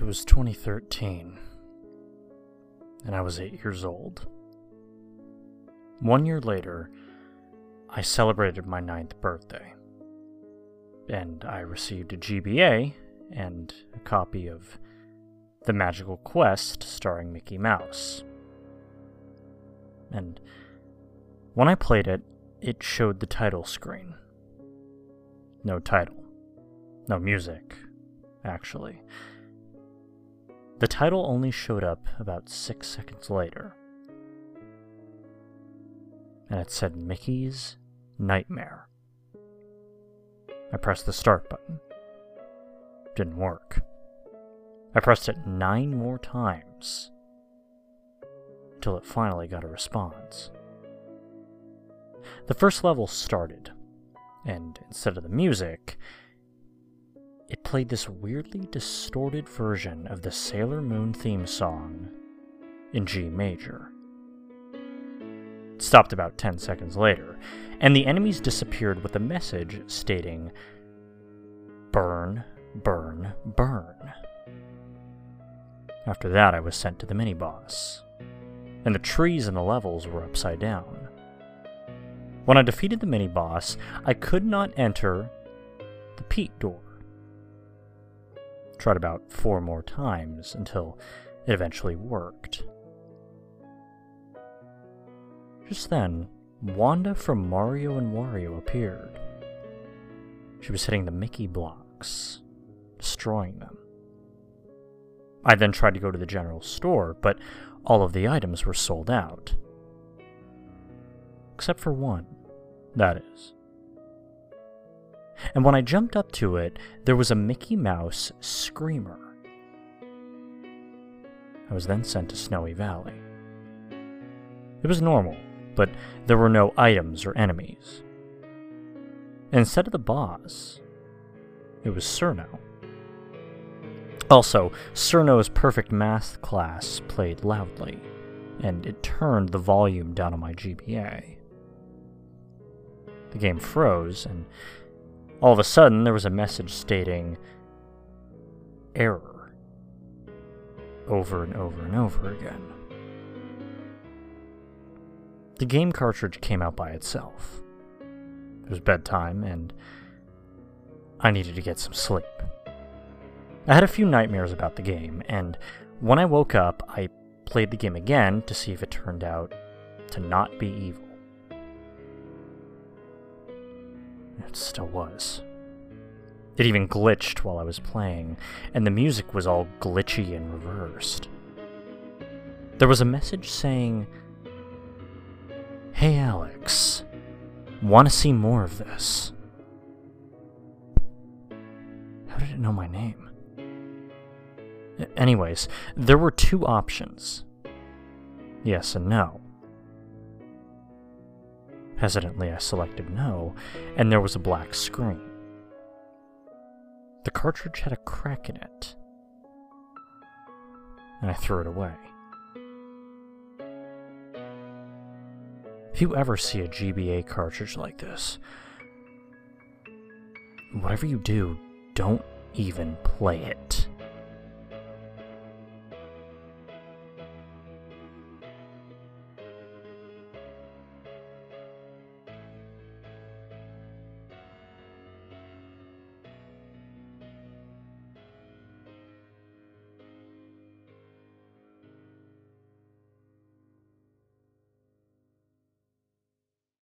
It was 2013, and I was eight years old. One year later, I celebrated my ninth birthday, and I received a GBA and a copy of The Magical Quest starring Mickey Mouse. And when I played it, it showed the title screen. No title. No music, actually. The title only showed up about six seconds later. And it said Mickey's Nightmare. I pressed the start button. Didn't work. I pressed it nine more times until it finally got a response. The first level started, and instead of the music, it played this weirdly distorted version of the Sailor Moon theme song in G major. It stopped about 10 seconds later, and the enemies disappeared with a message stating, Burn, burn, burn. After that, I was sent to the mini boss, and the trees in the levels were upside down. When I defeated the mini boss, I could not enter the Pete door tried about four more times until it eventually worked. Just then, Wanda from Mario and Wario appeared. She was hitting the Mickey blocks, destroying them. I then tried to go to the general store, but all of the items were sold out. Except for one, that is. And when I jumped up to it, there was a Mickey Mouse screamer. I was then sent to Snowy Valley. It was normal, but there were no items or enemies. Instead of the boss, it was Cirno. Also, Cirno's perfect math class played loudly, and it turned the volume down on my GBA. The game froze, and all of a sudden, there was a message stating error over and over and over again. The game cartridge came out by itself. It was bedtime, and I needed to get some sleep. I had a few nightmares about the game, and when I woke up, I played the game again to see if it turned out to not be evil. It still was. It even glitched while I was playing, and the music was all glitchy and reversed. There was a message saying, Hey Alex, want to see more of this? How did it know my name? Anyways, there were two options yes and no. Hesitantly, I selected no, and there was a black screen. The cartridge had a crack in it, and I threw it away. If you ever see a GBA cartridge like this, whatever you do, don't even play it.